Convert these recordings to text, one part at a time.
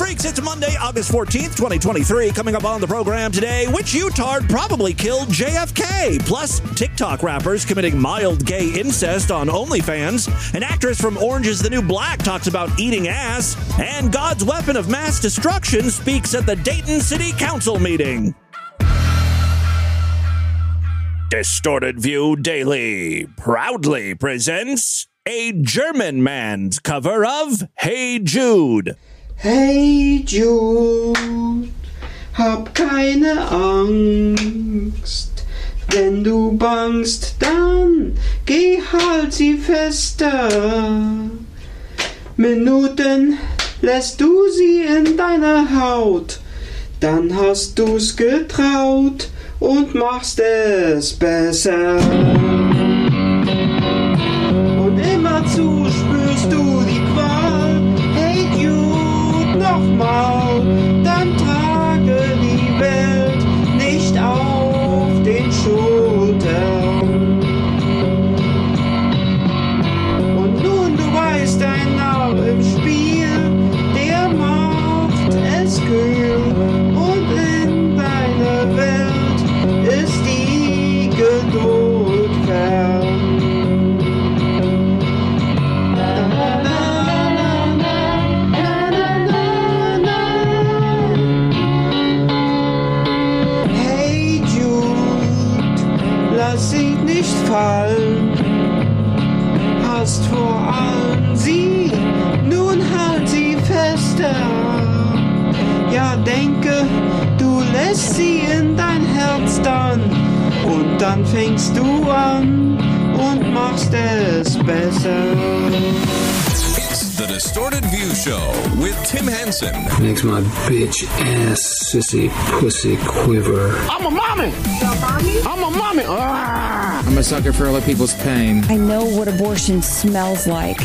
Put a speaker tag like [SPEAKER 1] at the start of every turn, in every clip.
[SPEAKER 1] Freaks, it's Monday, August 14th, 2023. Coming up on the program today, which Utard probably killed JFK? Plus, TikTok rappers committing mild gay incest on OnlyFans. An actress from Orange is the New Black talks about eating ass. And God's weapon of mass destruction speaks at the Dayton City Council meeting. Distorted View Daily proudly presents a German man's cover of Hey Jude.
[SPEAKER 2] Hey Jude, hab keine Angst. Wenn du bangst, dann geh halt sie fester. Minuten lässt du sie in deiner Haut, dann hast du's getraut und machst es besser. Lass sie nicht fallen. Hast vor allem sie, nun halt sie fester. Ja, denke, du lässt sie in dein Herz dann. Und dann fängst du an und machst es besser.
[SPEAKER 3] It's the Distorted View Show with Tim Henson.
[SPEAKER 4] Makes my bitch ass sissy pussy quiver.
[SPEAKER 5] I'm a mommy. I'm a mommy. Ah. I'm a sucker for other people's pain.
[SPEAKER 6] I know what abortion smells like.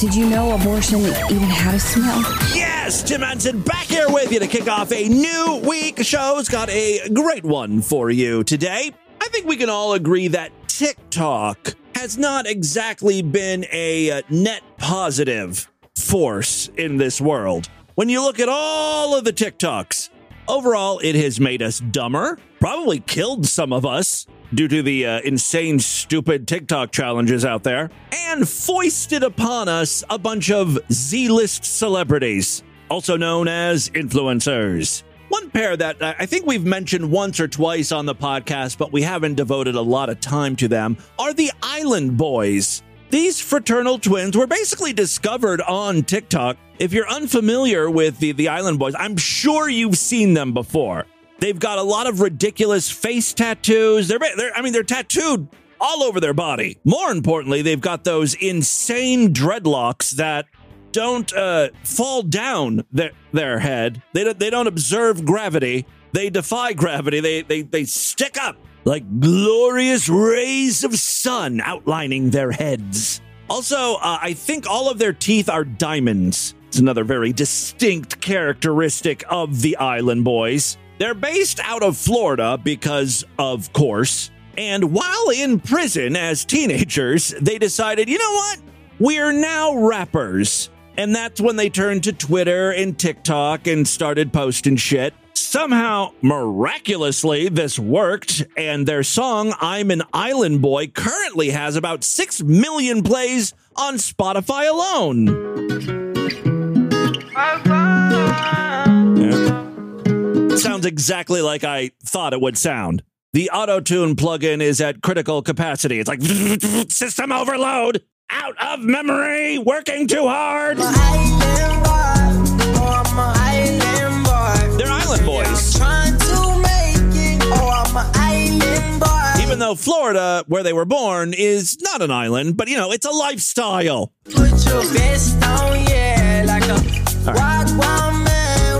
[SPEAKER 6] Did you know abortion even had a smell?
[SPEAKER 1] Yes, Tim Henson back here with you to kick off a new week. Show's got a great one for you today. I think we can all agree that TikTok has not exactly been a uh, net positive force in this world. When you look at all of the TikToks, overall, it has made us dumber, probably killed some of us due to the uh, insane, stupid TikTok challenges out there, and foisted upon us a bunch of Z list celebrities, also known as influencers. One pair that uh, I think we've mentioned once or twice on the podcast, but we haven't devoted a lot of time to them, are the Island Boys. These fraternal twins were basically discovered on TikTok. If you're unfamiliar with the, the Island Boys, I'm sure you've seen them before. They've got a lot of ridiculous face tattoos. They're, they're I mean, they're tattooed all over their body. More importantly, they've got those insane dreadlocks that don't uh, fall down their, their head. They don't, they don't observe gravity. They defy gravity. They, they, they stick up like glorious rays of sun outlining their heads. Also, uh, I think all of their teeth are diamonds. It's another very distinct characteristic of the Island Boys. They're based out of Florida because, of course. And while in prison as teenagers, they decided, you know what? We're now rappers. And that's when they turned to Twitter and TikTok and started posting shit. Somehow, miraculously, this worked, and their song, I'm an Island Boy, currently has about 6 million plays on Spotify alone. Yeah. Sounds exactly like I thought it would sound. The auto tune plugin is at critical capacity. It's like system overload, out of memory, working too hard. Boys. Even though Florida, where they were born, is not an island, but you know, it's a lifestyle.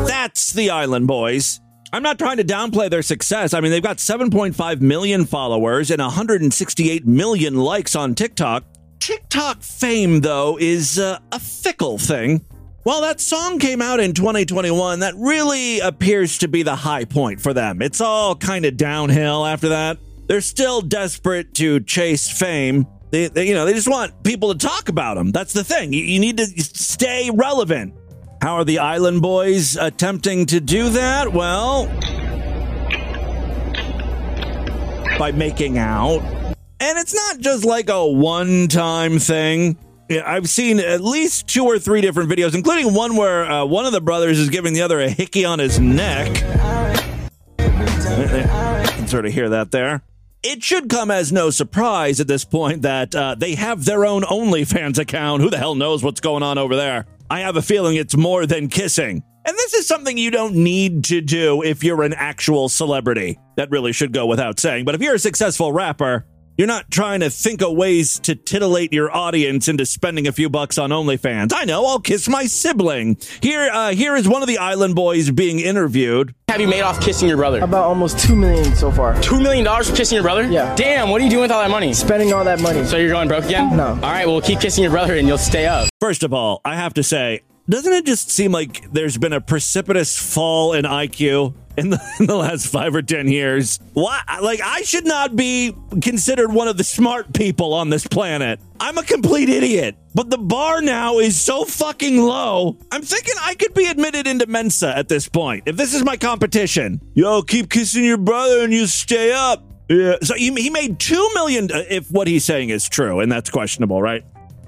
[SPEAKER 1] That's the Island Boys. I'm not trying to downplay their success. I mean, they've got 7.5 million followers and 168 million likes on TikTok. TikTok fame, though, is uh, a fickle thing. While that song came out in 2021, that really appears to be the high point for them. It's all kind of downhill after that. They're still desperate to chase fame. They, they, you know, they just want people to talk about them. That's the thing. You, you need to stay relevant. How are the Island Boys attempting to do that? Well, by making out. And it's not just like a one time thing. Yeah, I've seen at least two or three different videos, including one where uh, one of the brothers is giving the other a hickey on his neck. You can sort of hear that there. It should come as no surprise at this point that uh, they have their own OnlyFans account. Who the hell knows what's going on over there? I have a feeling it's more than kissing. And this is something you don't need to do if you're an actual celebrity. That really should go without saying. But if you're a successful rapper, you're not trying to think of ways to titillate your audience into spending a few bucks on OnlyFans. I know, I'll kiss my sibling. Here, uh, here is one of the Island Boys being interviewed.
[SPEAKER 7] have you made off kissing your brother?
[SPEAKER 8] About almost two million so far.
[SPEAKER 7] Two million dollars for kissing your brother?
[SPEAKER 8] Yeah.
[SPEAKER 7] Damn, what are you doing with all that money?
[SPEAKER 8] Spending all that money.
[SPEAKER 7] So you're going broke again?
[SPEAKER 8] No.
[SPEAKER 7] All right, well, keep kissing your brother and you'll stay up.
[SPEAKER 1] First of all, I have to say, doesn't it just seem like there's been a precipitous fall in IQ in the, in the last five or ten years? Why? Like, I should not be considered one of the smart people on this planet. I'm a complete idiot. But the bar now is so fucking low. I'm thinking I could be admitted into Mensa at this point. If this is my competition, yo, keep kissing your brother and you stay up. Yeah. So he, he made two million. uh, If what he's saying is true, and that's questionable, right?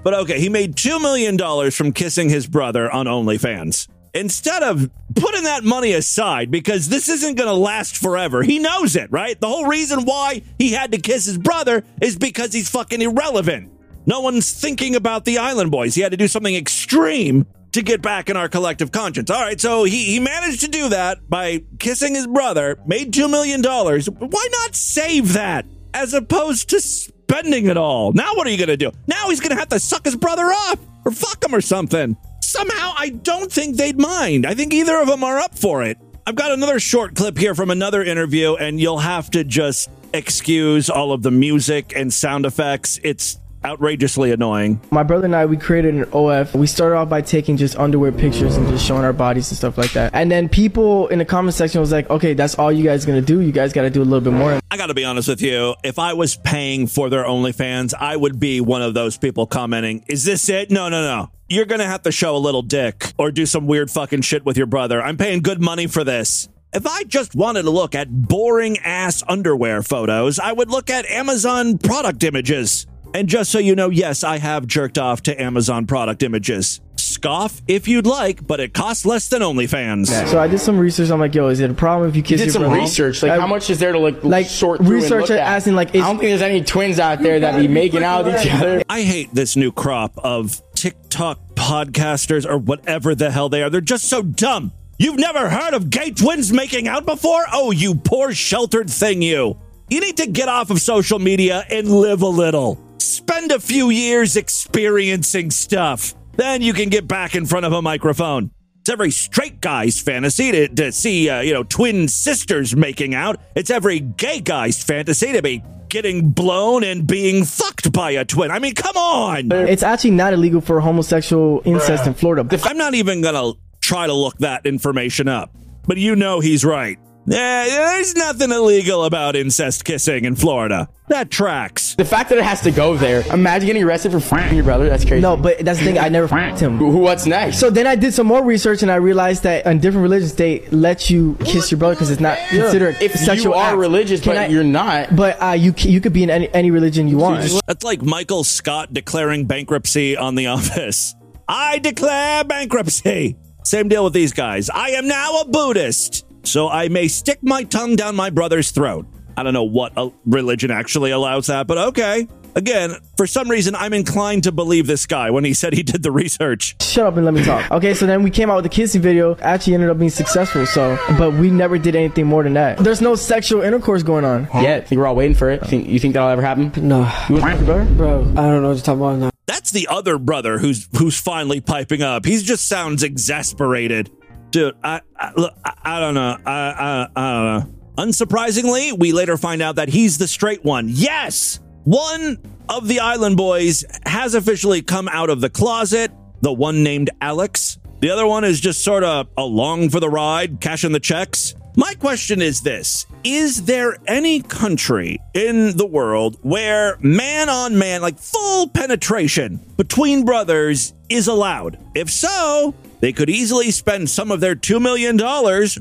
[SPEAKER 1] But okay, he made $2 million from kissing his brother on OnlyFans. Instead of putting that money aside, because this isn't going to last forever, he knows it, right? The whole reason why he had to kiss his brother is because he's fucking irrelevant. No one's thinking about the Island Boys. He had to do something extreme to get back in our collective conscience. All right, so he, he managed to do that by kissing his brother, made $2 million. Why not save that as opposed to spending it all? Now, what are you going to do? Now he's going to have to suck his brother up or fuck him or something. Somehow, I don't think they'd mind. I think either of them are up for it. I've got another short clip here from another interview, and you'll have to just excuse all of the music and sound effects. It's outrageously annoying.
[SPEAKER 8] My brother and I, we created an OF. We started off by taking just underwear pictures and just showing our bodies and stuff like that. And then people in the comment section was like, okay, that's all you guys gonna do. You guys gotta do a little bit more.
[SPEAKER 1] I got to be honest with you. If I was paying for their OnlyFans, I would be one of those people commenting, Is this it? No, no, no. You're to have to show a little dick or do some weird fucking shit with your brother. I'm paying good money for this. If I just wanted to look at boring ass underwear photos, I would look at Amazon product images. And just so you know, yes, I have jerked off to Amazon product images. Scoff if you'd like, but it costs less than OnlyFans.
[SPEAKER 8] So I did some research. I'm like, yo, is it a problem if you
[SPEAKER 7] You
[SPEAKER 8] kiss
[SPEAKER 7] did
[SPEAKER 8] your
[SPEAKER 7] some
[SPEAKER 8] brother?
[SPEAKER 7] research. Like,
[SPEAKER 8] I-
[SPEAKER 7] how much is there to like,
[SPEAKER 8] like,
[SPEAKER 7] sort through
[SPEAKER 8] research
[SPEAKER 7] and look at?
[SPEAKER 8] as in, like,
[SPEAKER 7] I don't think there's any twins out there that be making out with each other.
[SPEAKER 1] I hate this new crop of TikTok podcasters or whatever the hell they are. They're just so dumb. You've never heard of gay twins making out before? Oh, you poor sheltered thing, you. You need to get off of social media and live a little. Spend a few years experiencing stuff. Then you can get back in front of a microphone. It's every straight guy's fantasy to, to see, uh, you know, twin sisters making out. It's every gay guy's fantasy to be getting blown and being fucked by a twin. I mean, come on.
[SPEAKER 8] It's actually not illegal for homosexual incest in Florida.
[SPEAKER 1] I'm not even gonna try to look that information up, but you know he's right. Yeah, there's nothing illegal about incest kissing in Florida. That tracks.
[SPEAKER 7] The fact that it has to go there. Imagine getting arrested for f***ing your brother. That's crazy.
[SPEAKER 8] No, but that's the thing. I never f***ed him.
[SPEAKER 7] Who, what's next?
[SPEAKER 8] So then I did some more research and I realized that in different religions they let you kiss your brother because it's not considered
[SPEAKER 7] if
[SPEAKER 8] a sexual
[SPEAKER 7] you are
[SPEAKER 8] act.
[SPEAKER 7] religious,
[SPEAKER 8] Can
[SPEAKER 7] but
[SPEAKER 8] I-
[SPEAKER 7] you're not.
[SPEAKER 8] But uh, you you could be in any, any religion you want.
[SPEAKER 1] That's like Michael Scott declaring bankruptcy on The Office. I declare bankruptcy. Same deal with these guys. I am now a Buddhist, so I may stick my tongue down my brother's throat. I don't know what a religion actually allows that, but okay. Again, for some reason, I'm inclined to believe this guy when he said he did the research.
[SPEAKER 8] Shut up and let me talk. Okay, so then we came out with the kissing video. Actually ended up being successful. So, but we never did anything more than that. There's no sexual intercourse going on.
[SPEAKER 7] Yeah, I think we're all waiting for it. You think, you think that'll ever happen?
[SPEAKER 9] No,
[SPEAKER 7] You want your brother?
[SPEAKER 9] bro, I don't know what you're talking about now.
[SPEAKER 1] That's the other brother who's who's finally piping up. He just sounds exasperated. Dude, I, I look, I, I don't know. I, I I don't know. Unsurprisingly, we later find out that he's the straight one. Yes, one of the Island Boys has officially come out of the closet. The one named Alex. The other one is just sort of along for the ride, cashing the checks. My question is this Is there any country in the world where man on man, like full penetration between brothers, is allowed? If so, They could easily spend some of their $2 million,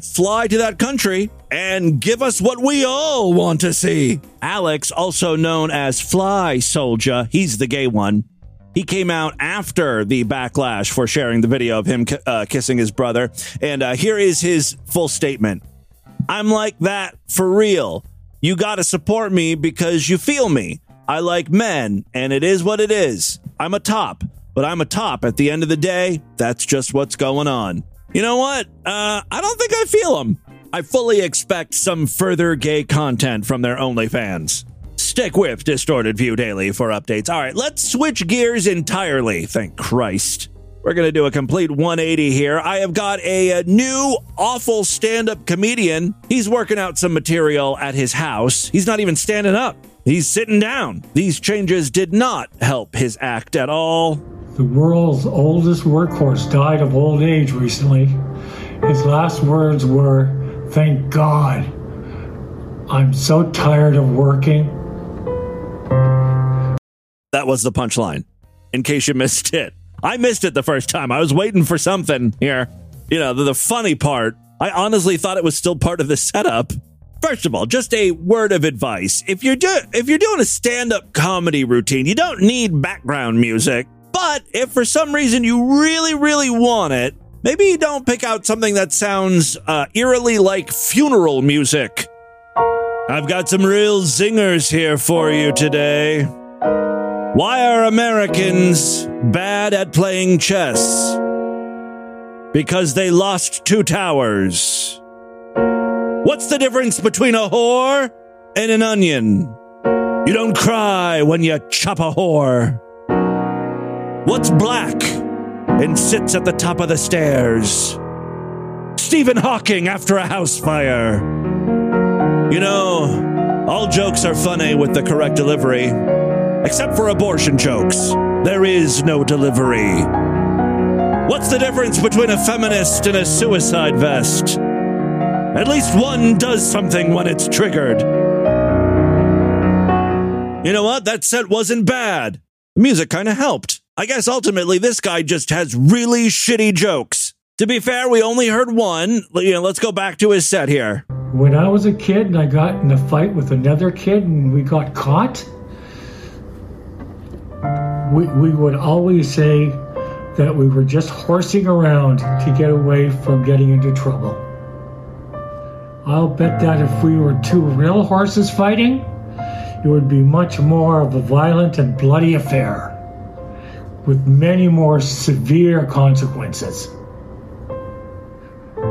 [SPEAKER 1] fly to that country, and give us what we all want to see. Alex, also known as Fly Soldier, he's the gay one. He came out after the backlash for sharing the video of him uh, kissing his brother. And uh, here is his full statement I'm like that for real. You got to support me because you feel me. I like men, and it is what it is. I'm a top, but I'm a top. At the end of the day, that's just what's going on. You know what? Uh, I don't think I feel them. I fully expect some further gay content from their OnlyFans. Stick with Distorted View Daily for updates. All right, let's switch gears entirely. Thank Christ. We're going to do a complete 180 here. I have got a, a new awful stand up comedian. He's working out some material at his house. He's not even standing up, he's sitting down. These changes did not help his act at all.
[SPEAKER 9] The world's oldest workhorse died of old age recently. His last words were, Thank God. I'm so tired of working.
[SPEAKER 1] That was the punchline, in case you missed it. I missed it the first time. I was waiting for something here. You know, the, the funny part, I honestly thought it was still part of the setup. First of all, just a word of advice. If you're do- if you're doing a stand-up comedy routine, you don't need background music. But if for some reason you really, really want it, maybe you don't pick out something that sounds uh, eerily like funeral music. I've got some real zingers here for you today. Why are Americans bad at playing chess? Because they lost two towers. What's the difference between a whore and an onion? You don't cry when you chop a whore. What's black and sits at the top of the stairs? Stephen Hawking after a house fire. You know, all jokes are funny with the correct delivery except for abortion jokes. There is no delivery. What's the difference between a feminist and a suicide vest? At least one does something when it's triggered. You know what? That set wasn't bad. The music kind of helped. I guess ultimately this guy just has really shitty jokes. To be fair, we only heard one. You know, let's go back to his set here.
[SPEAKER 9] When I was a kid and I got in a fight with another kid and we got caught, we, we would always say that we were just horsing around to get away from getting into trouble. I'll bet that if we were two real horses fighting, it would be much more of a violent and bloody affair with many more severe consequences.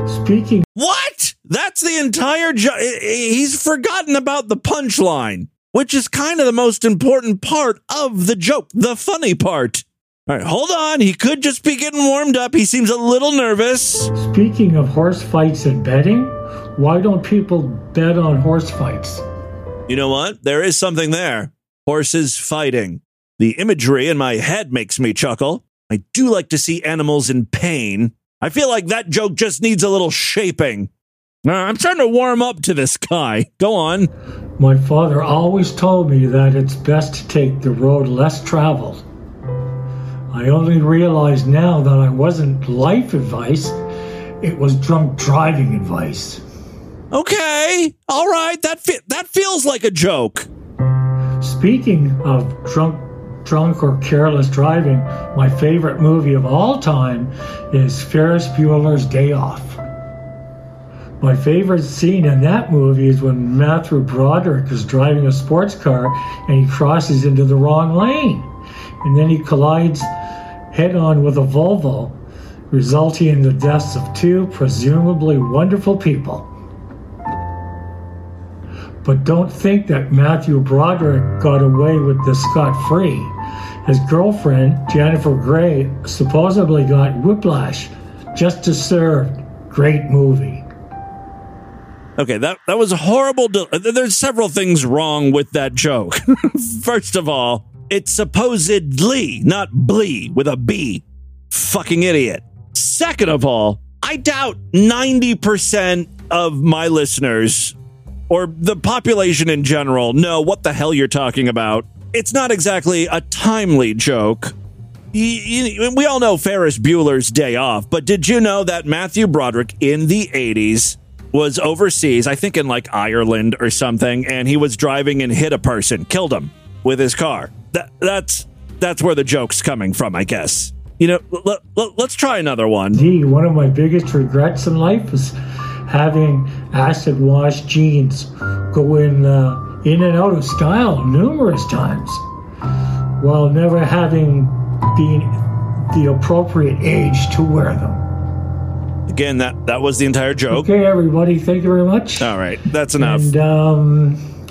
[SPEAKER 9] Speaking.
[SPEAKER 1] What? That's the entire. Jo- he's forgotten about the punchline which is kind of the most important part of the joke, the funny part. All right, hold on. He could just be getting warmed up. He seems a little nervous.
[SPEAKER 9] Speaking of horse fights and betting, why don't people bet on horse fights?
[SPEAKER 1] You know what? There is something there. Horses fighting. The imagery in my head makes me chuckle. I do like to see animals in pain. I feel like that joke just needs a little shaping. I'm trying to warm up to this guy. Go on.
[SPEAKER 9] My father always told me that it's best to take the road less traveled. I only realize now that I wasn't life advice, it was drunk driving advice.
[SPEAKER 1] Okay. All right. That fe- that feels like a joke.
[SPEAKER 9] Speaking of drunk drunk or careless driving, my favorite movie of all time is Ferris Bueller's Day Off. My favorite scene in that movie is when Matthew Broderick is driving a sports car and he crosses into the wrong lane. And then he collides head on with a Volvo, resulting in the deaths of two presumably wonderful people. But don't think that Matthew Broderick got away with this scot free. His girlfriend, Jennifer Grey, supposedly got whiplash. Just deserved. Great movie.
[SPEAKER 1] Okay, that that was a horrible. There's several things wrong with that joke. First of all, it's supposedly not blee with a B. Fucking idiot. Second of all, I doubt 90% of my listeners or the population in general know what the hell you're talking about. It's not exactly a timely joke. we all know Ferris Bueller's Day Off, but did you know that Matthew Broderick in the 80s was overseas, I think in like Ireland or something, and he was driving and hit a person, killed him with his car? That, that's that's where the joke's coming from, I guess. You know, l- l- let's try another one.
[SPEAKER 9] Gee, one of my biggest regrets in life is having acid wash jeans go in, uh, in and out of style numerous times while never having been the appropriate age to wear them.
[SPEAKER 1] Again, that that was the entire joke.
[SPEAKER 9] Okay, everybody, thank you very much.
[SPEAKER 1] All right, that's enough.
[SPEAKER 9] And um,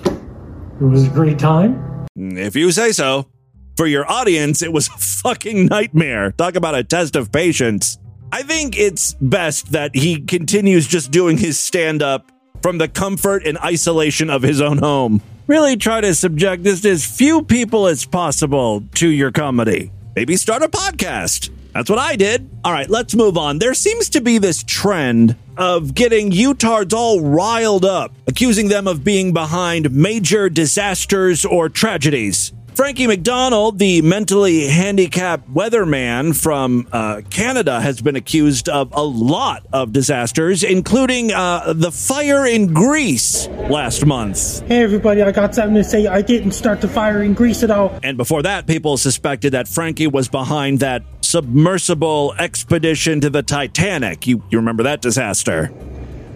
[SPEAKER 9] it was a great time.
[SPEAKER 1] If you say so. For your audience, it was a fucking nightmare. Talk about a test of patience. I think it's best that he continues just doing his stand up from the comfort and isolation of his own home. Really try to subject just as few people as possible to your comedy. Maybe start a podcast. That's what I did. All right, let's move on. There seems to be this trend of getting Utards all riled up, accusing them of being behind major disasters or tragedies. Frankie McDonald, the mentally handicapped weatherman from uh, Canada, has been accused of a lot of disasters, including uh, the fire in Greece last month.
[SPEAKER 10] Hey everybody, I got something to say. I didn't start the fire in Greece at all.
[SPEAKER 1] And before that, people suspected that Frankie was behind that submersible expedition to the Titanic. You, you remember that disaster?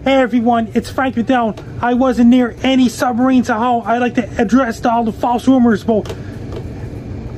[SPEAKER 10] Hey everyone, it's Frank McDonald. I wasn't near any submarines at all. I like to address all the false rumors, but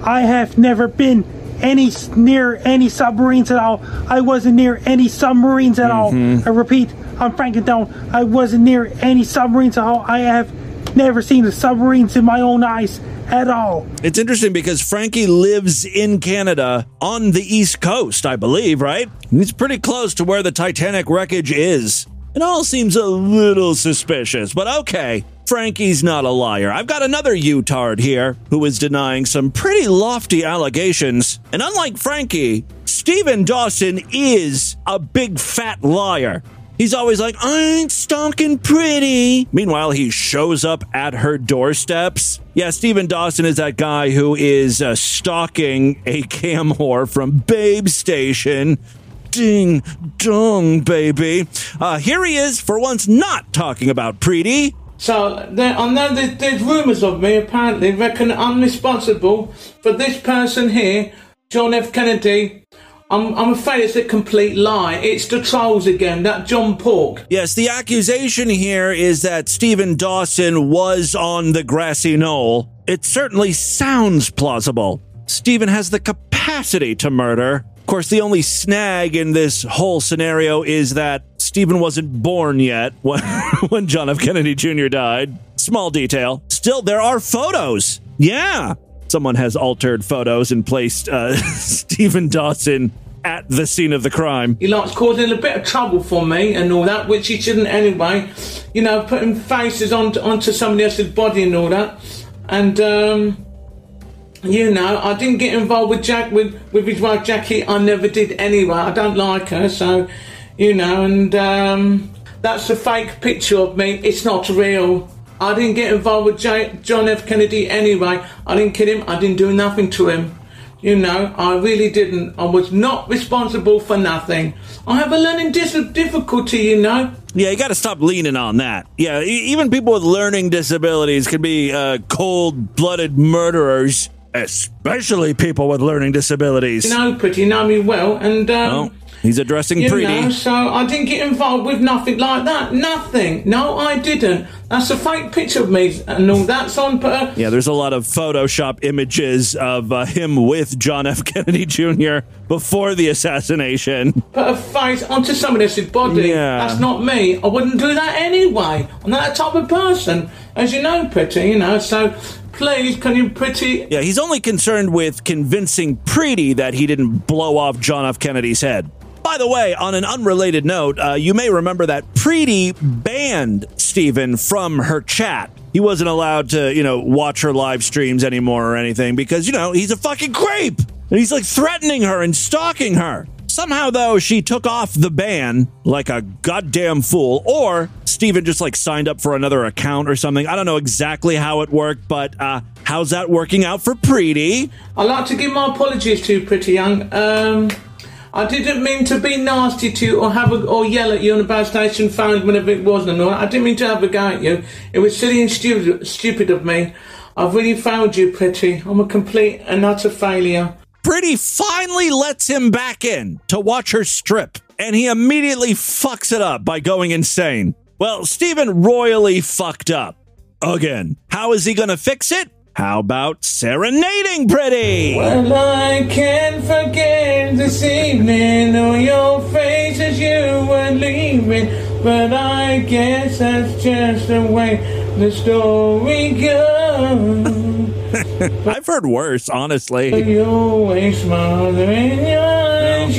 [SPEAKER 10] I have never been any near any submarines at all. I wasn't near any submarines at all. Mm-hmm. I repeat, I'm Frank McDonald. I wasn't near any submarines at all. I have never seen the submarines in my own eyes at all.
[SPEAKER 1] It's interesting because Frankie lives in Canada on the East Coast, I believe, right? He's pretty close to where the Titanic wreckage is. It all seems a little suspicious, but okay. Frankie's not a liar. I've got another Utard here who is denying some pretty lofty allegations. And unlike Frankie, Stephen Dawson is a big fat liar. He's always like, I ain't stalking pretty. Meanwhile, he shows up at her doorsteps. Yeah, Stephen Dawson is that guy who is uh, stalking a cam whore from Babe Station. Ding dong, baby. Uh, here he is for once not talking about Preeti.
[SPEAKER 11] So there, I know there's, there's rumours of me apparently reckon I'm responsible for this person here, John F. Kennedy. I'm, I'm afraid it's a complete lie. It's the trolls again, that John Pork.
[SPEAKER 1] Yes, the accusation here is that Stephen Dawson was on the grassy knoll. It certainly sounds plausible. Stephen has the capacity to murder. Course, the only snag in this whole scenario is that Stephen wasn't born yet when, when John F. Kennedy Jr. died. Small detail. Still, there are photos. Yeah. Someone has altered photos and placed uh, Stephen Dawson at the scene of the crime.
[SPEAKER 11] He likes causing a bit of trouble for me and all that, which he shouldn't anyway. You know, putting faces onto, onto somebody else's body and all that. And, um, you know, I didn't get involved with Jack, with, with his wife Jackie. I never did anyway. I don't like her, so, you know, and, um, that's a fake picture of me. It's not real. I didn't get involved with J- John F. Kennedy anyway. I didn't kill him. I didn't do nothing to him. You know, I really didn't. I was not responsible for nothing. I have a learning dis- difficulty, you know.
[SPEAKER 1] Yeah, you got to stop leaning on that. Yeah, e- even people with learning disabilities can be uh, cold blooded murderers, especially people with learning disabilities.
[SPEAKER 11] You know, pretty know me well, and um,
[SPEAKER 1] Well, he's addressing Preeti.
[SPEAKER 11] Know, so I didn't get involved with nothing like that. Nothing. No, I didn't. That's a fake picture of me and all that's on. Uh,
[SPEAKER 1] Yeah, there's a lot of Photoshop images of uh, him with John F. Kennedy Jr. before the assassination.
[SPEAKER 11] put a face onto somebody else's body.
[SPEAKER 1] Yeah.
[SPEAKER 11] That's not me. I wouldn't do that anyway. I'm not that type of person, as you know, Preeti. You know, so please, can you, Preeti?
[SPEAKER 1] Yeah, he's only concerned with convincing Preeti that he didn't blow off John F. Kennedy's head. By the way, on an unrelated note, uh, you may remember that Preeti banned Stephen from her chat. He wasn't allowed to, you know, watch her live streams anymore or anything because, you know, he's a fucking creep. And he's like threatening her and stalking her. Somehow, though, she took off the ban like a goddamn fool, or Steven just like signed up for another account or something. I don't know exactly how it worked, but uh, how's that working out for Preeti?
[SPEAKER 11] I'd like to give my apologies to you, Preeti Young. Um, I didn't mean to be nasty to you or have a, or yell at you on the Babe Station phone whenever it was and all. I didn't mean to have a go at you. It was silly and stupid, stupid of me. I've really failed you, Preeti. I'm a complete and utter failure.
[SPEAKER 1] Preeti finally lets him back in to watch her strip, and he immediately fucks it up by going insane. Well, Steven royally fucked up. Again. How is he gonna fix it? How about serenading Preeti?
[SPEAKER 11] Well, I can't forget this evening on your face as you were leaving, but I guess that's just the way the story goes.
[SPEAKER 1] I've heard worse, honestly.
[SPEAKER 11] You always smile in your eyes,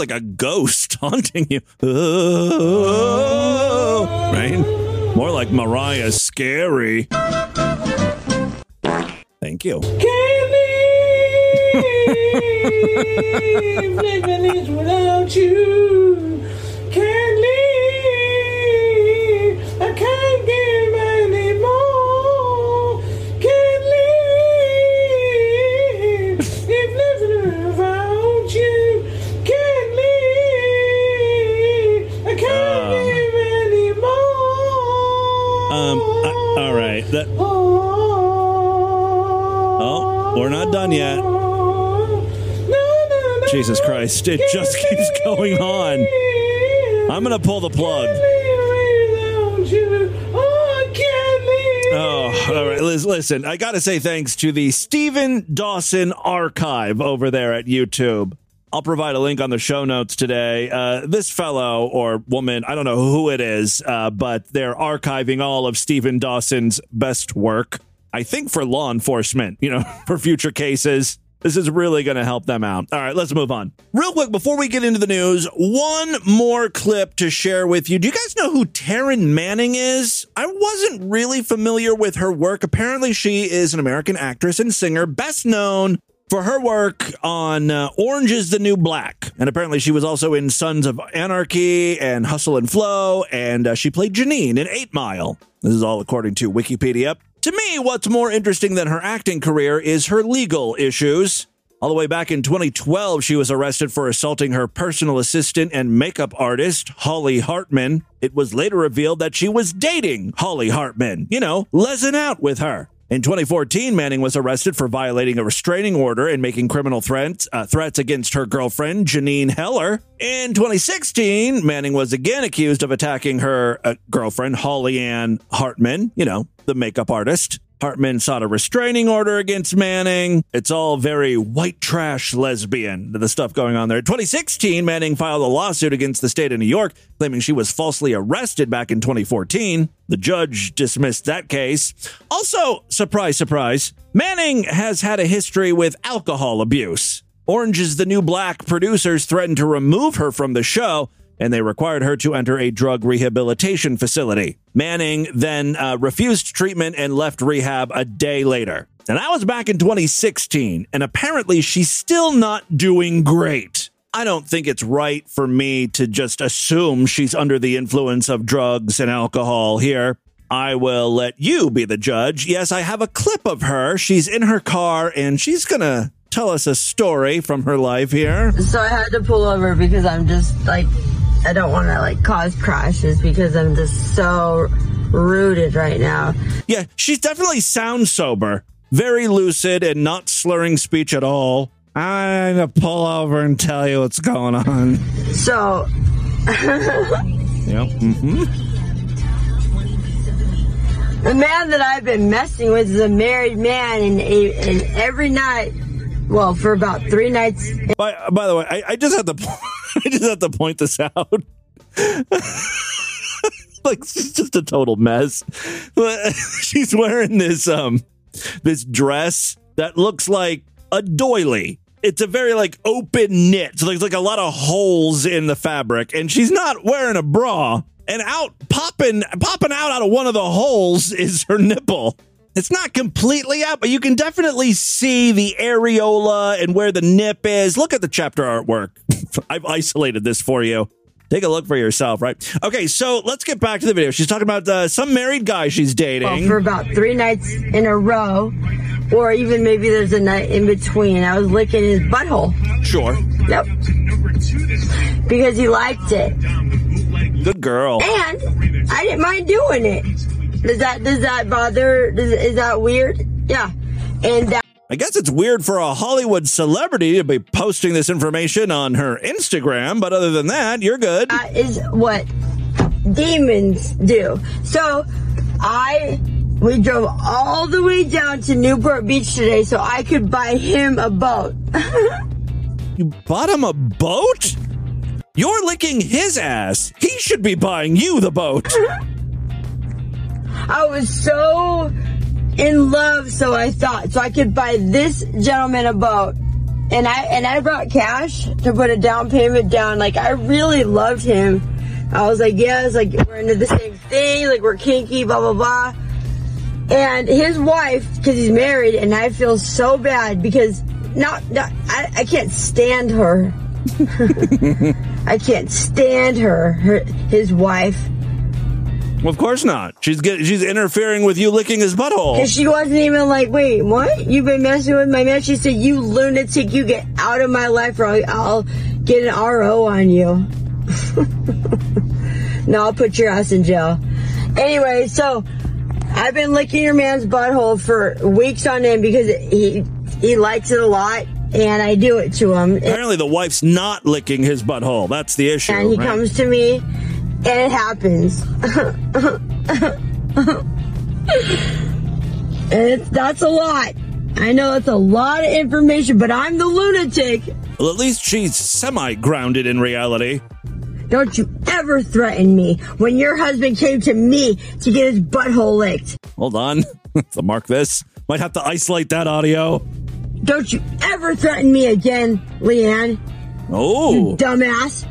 [SPEAKER 1] like a ghost haunting you. Oh, right? More like Mariah Scary. Thank you.
[SPEAKER 11] Can't leave, living is without you. Can't leave,
[SPEAKER 1] we're not done yet. Jesus Christ. It just keeps going on. I'm going to pull the plug. Oh, all right. Liz, listen, I got to say thanks to the Stephen Dawson archive over there at YouTube. I'll provide a link on the show notes today. Uh, this fellow or woman, I don't know who it is, uh, but they're archiving all of Stephen Dawson's best work. I think for law enforcement, you know, for future cases. This is really going to help them out. All right, let's move on. Real quick, before we get into the news, one more clip to share with you. Do you guys know who Taryn Manning is? I wasn't really familiar with her work. Apparently, she is an American actress and singer, best known for her work on uh, Orange is the New Black. And apparently, she was also in Sons of Anarchy and Hustle and Flow, and uh, she played Janine in Eight Mile. This is all according to Wikipedia. To me, what's more interesting than her acting career is her legal issues. All the way back in 2012, she was arrested for assaulting her personal assistant and makeup artist, Holly Hartman. It was later revealed that she was dating Holly Hartman, you know, lezzing out with her. In 2014, Manning was arrested for violating a restraining order and making criminal threats uh, threats against her girlfriend Janine Heller. In 2016, Manning was again accused of attacking her uh, girlfriend Holly Ann Hartman, you know, the makeup artist. Hartman sought a restraining order against Manning. It's all very white trash lesbian, the stuff going on there. In 2016, Manning filed a lawsuit against the state of New York, claiming she was falsely arrested back in 2014. The judge dismissed that case. Also, surprise, surprise, Manning has had a history with alcohol abuse. Orange is the New Black producers threatened to remove her from the show and they required her to enter a drug rehabilitation facility. Manning then uh, refused treatment and left rehab a day later. And that was back in 2016, and apparently she's still not doing great. I don't think it's right for me to just assume she's under the influence of drugs and alcohol here. I will let you be the judge. Yes, I have a clip of her. She's in her car and she's gonna tell us a story from her life here.
[SPEAKER 12] So I had to pull over because I'm just like, I don't want to like cause crashes because I'm just so rooted right now.
[SPEAKER 1] Yeah, she definitely sounds sober, very lucid, and not slurring speech at all. I'm gonna pull over and tell you what's going on.
[SPEAKER 12] So,
[SPEAKER 1] Yep. Mm-hmm.
[SPEAKER 12] the man that I've been messing with is a married man, and, and every night, well, for about three nights.
[SPEAKER 1] By, by the way, I, I just have to I just have to point this out. like she's just a total mess. She's wearing this um this dress that looks like a doily. It's a very like open knit. So there's like a lot of holes in the fabric, and she's not wearing a bra. And out popping popping out out of one of the holes is her nipple. It's not completely out, but you can definitely see the areola and where the nip is. Look at the chapter artwork. I've isolated this for you. Take a look for yourself, right? Okay, so let's get back to the video. She's talking about uh, some married guy she's dating.
[SPEAKER 12] Well, for about three nights in a row, or even maybe there's a night in between. I was licking his butthole.
[SPEAKER 1] Sure.
[SPEAKER 12] Yep. Because he liked it.
[SPEAKER 1] Good girl.
[SPEAKER 12] And I didn't mind doing it. Does that does that bother? Does, is that weird? Yeah. And that.
[SPEAKER 1] I guess it's weird for a Hollywood celebrity to be posting this information on her Instagram, but other than that, you're good.
[SPEAKER 12] That is what demons do. So I we drove all the way down to Newport Beach today so I could buy him a boat.
[SPEAKER 1] you bought him a boat? You're licking his ass. He should be buying you the boat.
[SPEAKER 12] I was so in love, so I thought, so I could buy this gentleman a boat. And I and I brought cash to put a down payment down. Like I really loved him. I was like, yes, like we're into the same thing, like we're kinky, blah blah blah. And his wife, because he's married, and I feel so bad because not, not I, I can't stand her. I can't stand her, her, his wife.
[SPEAKER 1] Well, of course not. She's get, she's interfering with you licking his butthole.
[SPEAKER 12] Because she wasn't even like, wait, what? You've been messing with my man? She said, you lunatic, you get out of my life or I'll, I'll get an RO on you. no, I'll put your ass in jail. Anyway, so I've been licking your man's butthole for weeks on end because he he likes it a lot and I do it to him.
[SPEAKER 1] Apparently, the wife's not licking his butthole. That's the issue.
[SPEAKER 12] And he
[SPEAKER 1] right?
[SPEAKER 12] comes to me, and it happens. it's, that's a lot. I know it's a lot of information, but I'm the lunatic.
[SPEAKER 1] Well, at least she's semi grounded in reality.
[SPEAKER 12] Don't you ever threaten me when your husband came to me to get his butthole licked.
[SPEAKER 1] Hold on. so mark this. Might have to isolate that audio.
[SPEAKER 12] Don't you ever threaten me again, Leanne.
[SPEAKER 1] Oh.
[SPEAKER 12] You dumbass.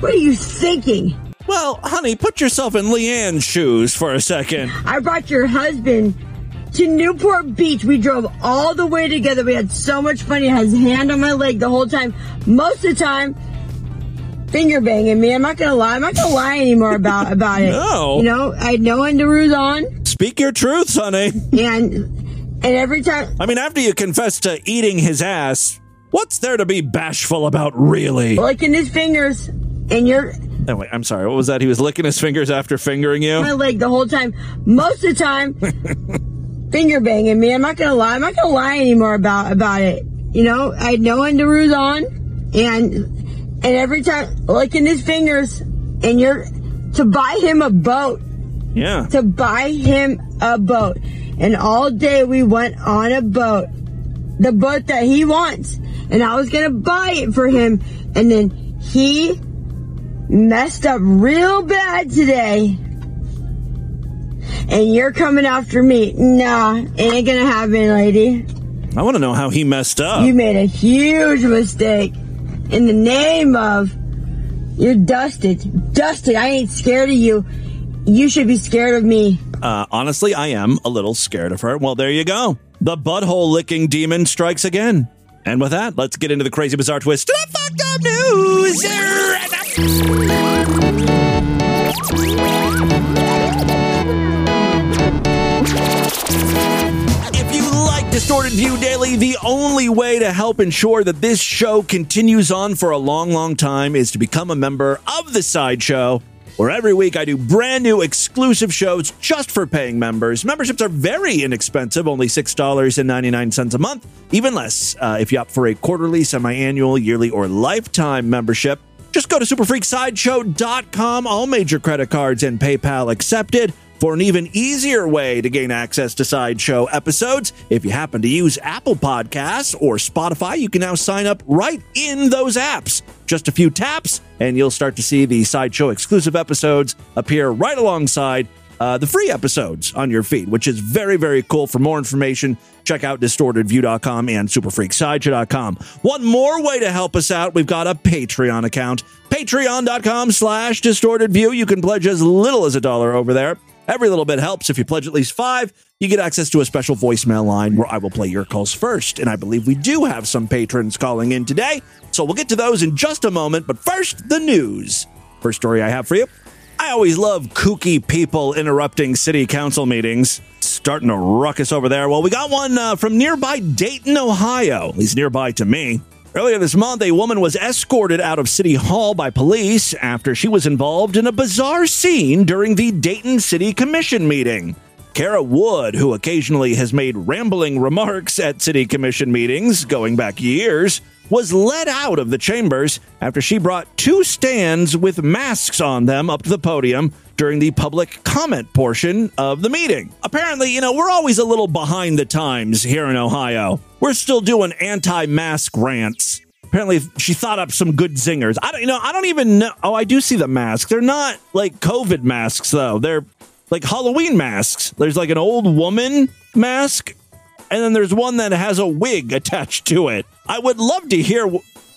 [SPEAKER 12] What are you thinking?
[SPEAKER 1] Well, honey, put yourself in Leanne's shoes for a second.
[SPEAKER 12] I brought your husband to Newport Beach. We drove all the way together. We had so much fun. He has his hand on my leg the whole time. Most of the time, finger banging me. I'm not gonna lie. I'm not gonna lie anymore about about it.
[SPEAKER 1] No.
[SPEAKER 12] You know, I had no underoos on.
[SPEAKER 1] Speak your truth, honey.
[SPEAKER 12] And and every time
[SPEAKER 1] I mean, after you confess to eating his ass, what's there to be bashful about, really?
[SPEAKER 12] licking his fingers and you're
[SPEAKER 1] Oh, wait, I'm sorry. What was that? He was licking his fingers after fingering you?
[SPEAKER 12] my leg the whole time. Most of the time, finger banging me. I'm not gonna lie. I'm not gonna lie anymore about about it. You know, I had no underoos on, and and every time licking his fingers, and you're to buy him a boat.
[SPEAKER 1] Yeah.
[SPEAKER 12] To buy him a boat, and all day we went on a boat, the boat that he wants, and I was gonna buy it for him, and then he messed up real bad today. And you're coming after me. Nah, ain't gonna happen, lady.
[SPEAKER 1] I want to know how he messed up.
[SPEAKER 12] You made a huge mistake. In the name of you're dusted. Dusted. I ain't scared of you. You should be scared of me.
[SPEAKER 1] Uh, honestly, I am a little scared of her. Well, there you go. The butthole licking demon strikes again. And with that, let's get into the crazy bizarre twist. The fucked up news. If you like Distorted View Daily, the only way to help ensure that this show continues on for a long, long time is to become a member of the Sideshow where every week I do brand new exclusive shows just for paying members. Memberships are very inexpensive, only $6.99 a month, even less uh, if you opt for a quarterly, semi annual, yearly, or lifetime membership. Just go to superfreaksideshow.com, all major credit cards and PayPal accepted. For an even easier way to gain access to Sideshow episodes, if you happen to use Apple Podcasts or Spotify, you can now sign up right in those apps. Just a few taps, and you'll start to see the Sideshow exclusive episodes appear right alongside uh, the free episodes on your feed, which is very, very cool. For more information, check out distortedview.com and superfreaksideshow.com. One more way to help us out, we've got a Patreon account. Patreon.com slash distortedview. You can pledge as little as a dollar over there. Every little bit helps. If you pledge at least five, you get access to a special voicemail line where I will play your calls first. And I believe we do have some patrons calling in today. So we'll get to those in just a moment. But first, the news. First story I have for you. I always love kooky people interrupting city council meetings. Starting a ruckus over there. Well, we got one uh, from nearby Dayton, Ohio, least nearby to me. Earlier this month, a woman was escorted out of City Hall by police after she was involved in a bizarre scene during the Dayton City Commission meeting. Kara Wood, who occasionally has made rambling remarks at City Commission meetings going back years, was led out of the chambers after she brought two stands with masks on them up to the podium during the public comment portion of the meeting. Apparently, you know, we're always a little behind the times here in Ohio. We're still doing anti-mask rants. Apparently, she thought up some good zingers. I don't, you know, I don't even know. Oh, I do see the masks. They're not like COVID masks though. They're like Halloween masks. There's like an old woman mask and then there's one that has a wig attached to it. I would love to hear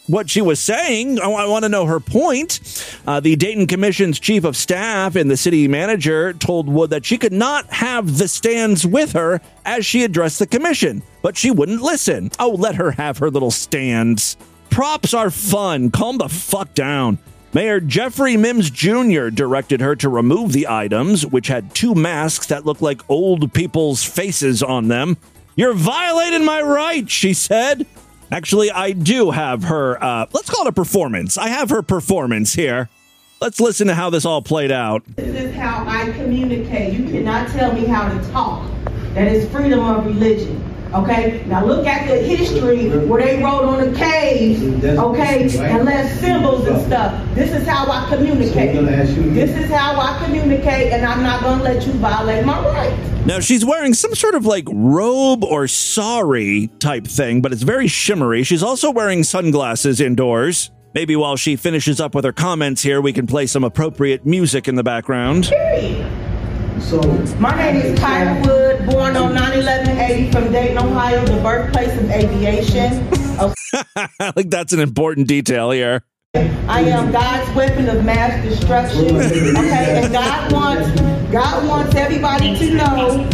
[SPEAKER 1] what she was saying. I, want to know her point. Uh, the Dayton Commission's chief of staff and the city manager told Wood that she could not have the stands with her as she addressed the commission, but she wouldn't listen. Oh, let her have her little stands. Props are fun. Calm the fuck down. Mayor Jeffrey Mims Jr. directed her to remove the items, which had two masks that looked like old people's faces on them. You're violating my rights, she said. Actually, I do have her, uh, let's call it a performance. I have her performance here. Let's listen to how this all played out.
[SPEAKER 13] This is how I communicate. You cannot tell me how to talk. That is freedom of religion. Okay? Now look at the history where they wrote on the caves, okay, and left symbols and stuff. This is how I communicate. This is how I communicate, and I'm not going to let you violate my rights.
[SPEAKER 1] Now she's wearing some sort of like robe or sari type thing, but it's very shimmery. She's also wearing sunglasses indoors. Maybe while she finishes up with her comments here, we can play some appropriate music in the background.
[SPEAKER 13] So my name is Kyra Wood, born on 9/11/80 from Dayton, Ohio, the birthplace of aviation.
[SPEAKER 1] I think that's an important detail here.
[SPEAKER 13] I am God's weapon of mass destruction. Okay, and God wants God wants everybody to know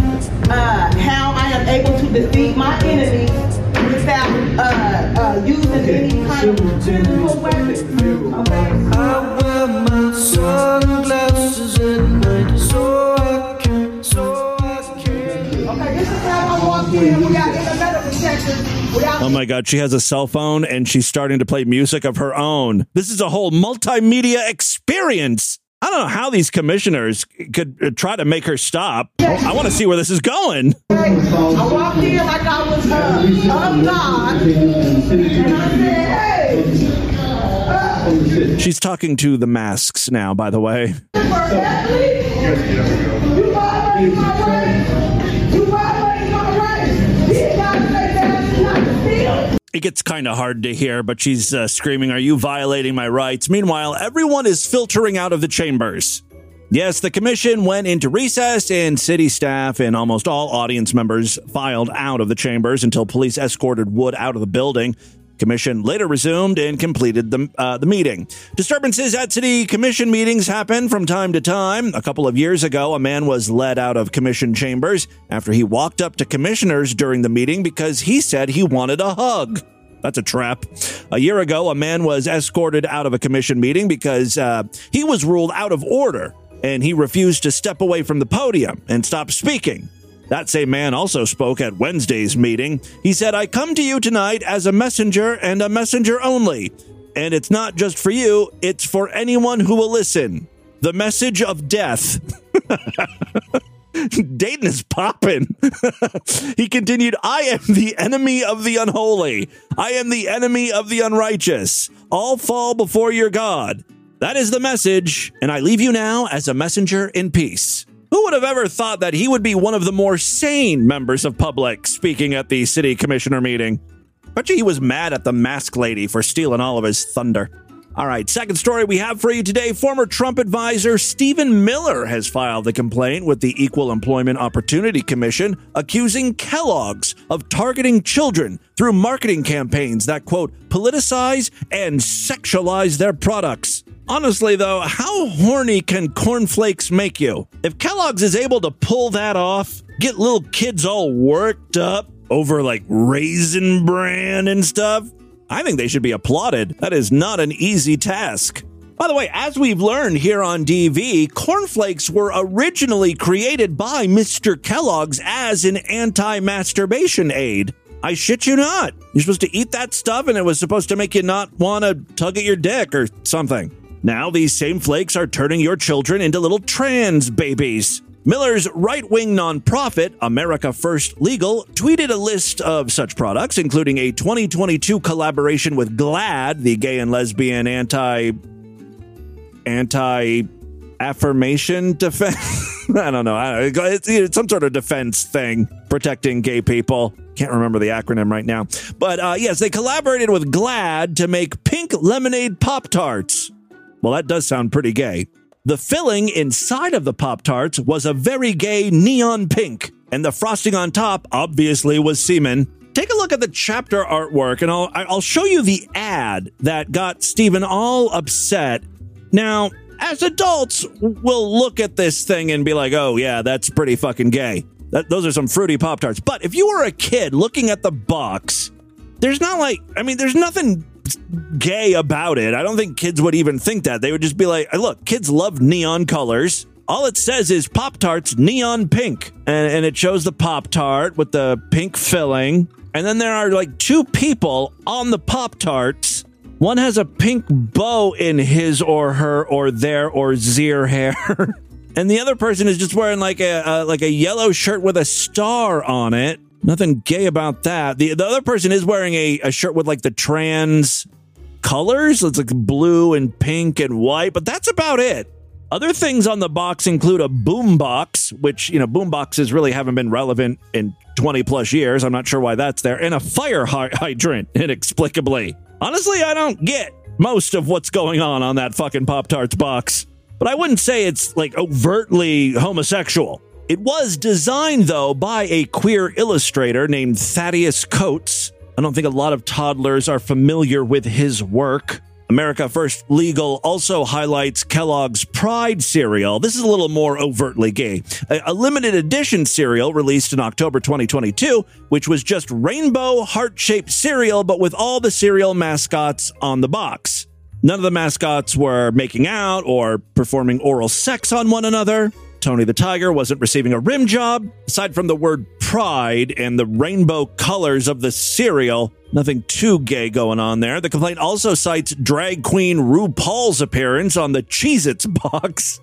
[SPEAKER 13] uh, how I am able to defeat my enemies without uh, uh, using any kind of physical weapons. Okay. I wear my sunglasses at night so I can, so I can. Okay, this is how I walk in. We got internet protectors.
[SPEAKER 1] Oh my God, she has a cell phone and she's starting to play music of her own. This is a whole multimedia experience. I don't know how these commissioners could uh, try to make her stop. I want to see where this is going.
[SPEAKER 13] I walked in like I was uh, of God, and I said, "Hey,
[SPEAKER 1] She's talking to the masks now, by the way. It gets kind of hard to hear, but she's uh, screaming, Are you violating my rights? Meanwhile, everyone is filtering out of the chambers. Yes, the commission went into recess, and city staff and almost all audience members filed out of the chambers until police escorted Wood out of the building. Commission later resumed and completed the, uh, the meeting. Disturbances at city commission meetings happen from time to time. A couple of years ago, a man was led out of commission chambers after he walked up to commissioners during the meeting because he said he wanted a hug. That's a trap. A year ago, a man was escorted out of a commission meeting because uh, he was ruled out of order and he refused to step away from the podium and stop speaking. That same man also spoke at Wednesday's meeting. He said, I come to you tonight as a messenger and a messenger only. And it's not just for you, it's for anyone who will listen. The message of death. Dayton is popping. he continued, I am the enemy of the unholy. I am the enemy of the unrighteous. All fall before your God. That is the message, and I leave you now as a messenger in peace. Who would have ever thought that he would be one of the more sane members of public speaking at the city commissioner meeting? You he was mad at the mask lady for stealing all of his thunder. All right, second story we have for you today. Former Trump advisor Stephen Miller has filed a complaint with the Equal Employment Opportunity Commission accusing Kellogg's of targeting children through marketing campaigns that, quote, politicize and sexualize their products. Honestly, though, how horny can cornflakes make you? If Kellogg's is able to pull that off, get little kids all worked up over like raisin bran and stuff, I think they should be applauded. That is not an easy task. By the way, as we've learned here on DV, cornflakes were originally created by Mr. Kellogg's as an anti masturbation aid. I shit you not. You're supposed to eat that stuff and it was supposed to make you not want to tug at your dick or something. Now, these same flakes are turning your children into little trans babies. Miller's right wing nonprofit, America First Legal, tweeted a list of such products, including a 2022 collaboration with GLAAD, the gay and lesbian anti anti affirmation defense. I don't know. It's, it's, some sort of defense thing protecting gay people. Can't remember the acronym right now. But uh, yes, they collaborated with GLAAD to make pink lemonade Pop Tarts. Well, that does sound pretty gay. The filling inside of the Pop Tarts was a very gay neon pink, and the frosting on top obviously was semen. Take a look at the chapter artwork, and I'll, I'll show you the ad that got Stephen all upset now, as adults, we'll look at this thing and be like, oh, yeah, that's pretty fucking gay. That, those are some fruity Pop Tarts. But if you were a kid looking at the box, there's not like, I mean, there's nothing gay about it. I don't think kids would even think that. They would just be like, look, kids love neon colors. All it says is Pop Tarts neon pink. And, and it shows the Pop Tart with the pink filling. And then there are like two people on the Pop Tarts one has a pink bow in his or her or their or zir hair. and the other person is just wearing like a, a, like a yellow shirt with a star on it. Nothing gay about that. The the other person is wearing a, a shirt with like the trans colors. It's like blue and pink and white, but that's about it. Other things on the box include a boom box, which, you know, boom boxes really haven't been relevant in 20 plus years. I'm not sure why that's there, and a fire hydrant, inexplicably. Honestly, I don't get most of what's going on on that fucking Pop Tarts box. But I wouldn't say it's like overtly homosexual. It was designed, though, by a queer illustrator named Thaddeus Coates. I don't think a lot of toddlers are familiar with his work. America First Legal also highlights Kellogg's Pride cereal. This is a little more overtly gay. A, a, limited edition cereal released in October 2022, which was just rainbow heart shaped cereal, but with all the cereal mascots on the box. None of the mascots were making out or performing oral sex on one another. Tony the Tiger wasn't receiving a rim job. Aside from the word pride and the rainbow colors of the cereal, nothing too gay going on there. The complaint also cites drag queen RuPaul's appearance on the Cheez Its box.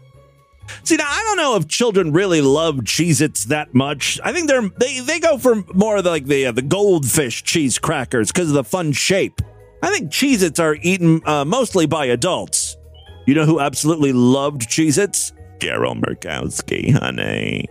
[SPEAKER 1] See, now I don't know if children really love Cheez-Its that much. I think they're they, they go for more like the uh, the goldfish cheese crackers because of the fun shape. I think Cheez-Its are eaten uh, mostly by adults. You know who absolutely loved Cheez-Its? Daryl Murkowski, honey.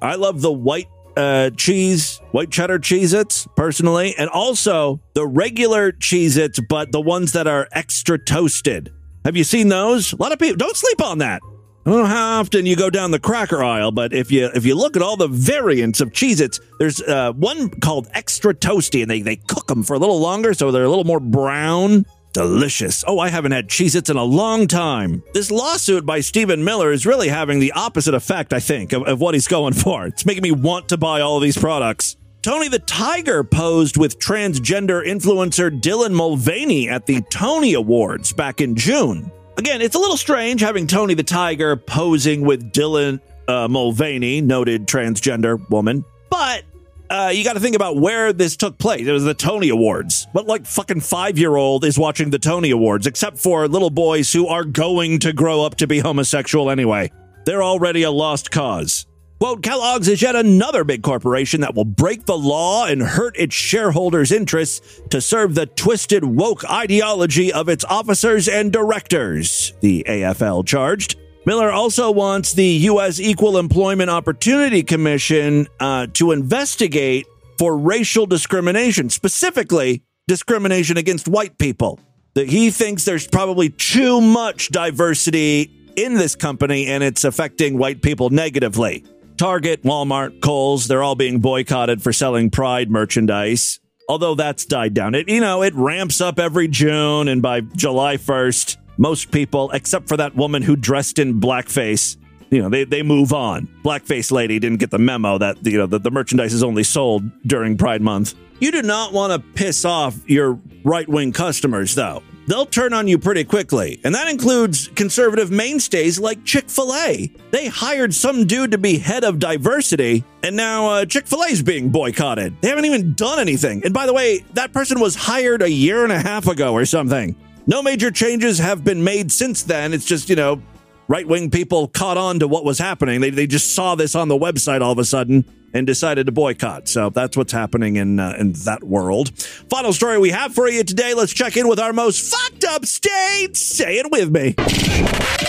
[SPEAKER 1] I love the white uh, cheese, white cheddar Cheez Its, personally, and also the regular Cheez Its, but the ones that are extra toasted. Have you seen those? A lot of people don't sleep on that. I don't know how often you go down the cracker aisle, but if you if you look at all the variants of Cheez Its, there's uh, one called extra toasty, and they, they cook them for a little longer, so they're a little more brown. Delicious. Oh, I haven't had Cheez Its in a long time. This lawsuit by Stephen Miller is really having the opposite effect, I think, of, of what he's going for. It's making me want to buy all of these products. Tony the Tiger posed with transgender influencer Dylan Mulvaney at the Tony Awards back in June. Again, it's a little strange having Tony the Tiger posing with Dylan uh, Mulvaney, noted transgender woman, but uh, you got to think about where this took place. It was the Tony Awards. What, like, fucking five year old is watching the Tony Awards, except for little boys who are going to grow up to be homosexual anyway? They're already a lost cause. Quote, Kellogg's is yet another big corporation that will break the law and hurt its shareholders' interests to serve the twisted woke ideology of its officers and directors, the AFL charged. Miller also wants the U.S. Equal Employment Opportunity Commission uh, to investigate for racial discrimination, specifically discrimination against white people. That he thinks there's probably too much diversity in this company and it's affecting white people negatively. Target, Walmart, Kohl's, they're all being boycotted for selling Pride merchandise. Although that's died down. It you know, it ramps up every June and by July 1st, most people, except for that woman who dressed in blackface, you know, they, they move on. Blackface lady didn't get the memo that you know that the merchandise is only sold during Pride Month. You do not want to piss off your right wing customers, though. They'll turn on you pretty quickly, and that includes conservative mainstays like Chick fil A. They hired some dude to be head of diversity, and now uh, Chick fil A is being boycotted. They haven't even done anything. And by the way, that person was hired a year and a half ago or something. No major changes have been made since then. It's just, you know, right wing people caught on to what was happening. They, they just saw this on the website all of a sudden and decided to boycott. So that's what's happening in uh, in that world. Final story we have for you today. Let's check in with our most fucked up state. Say it with me.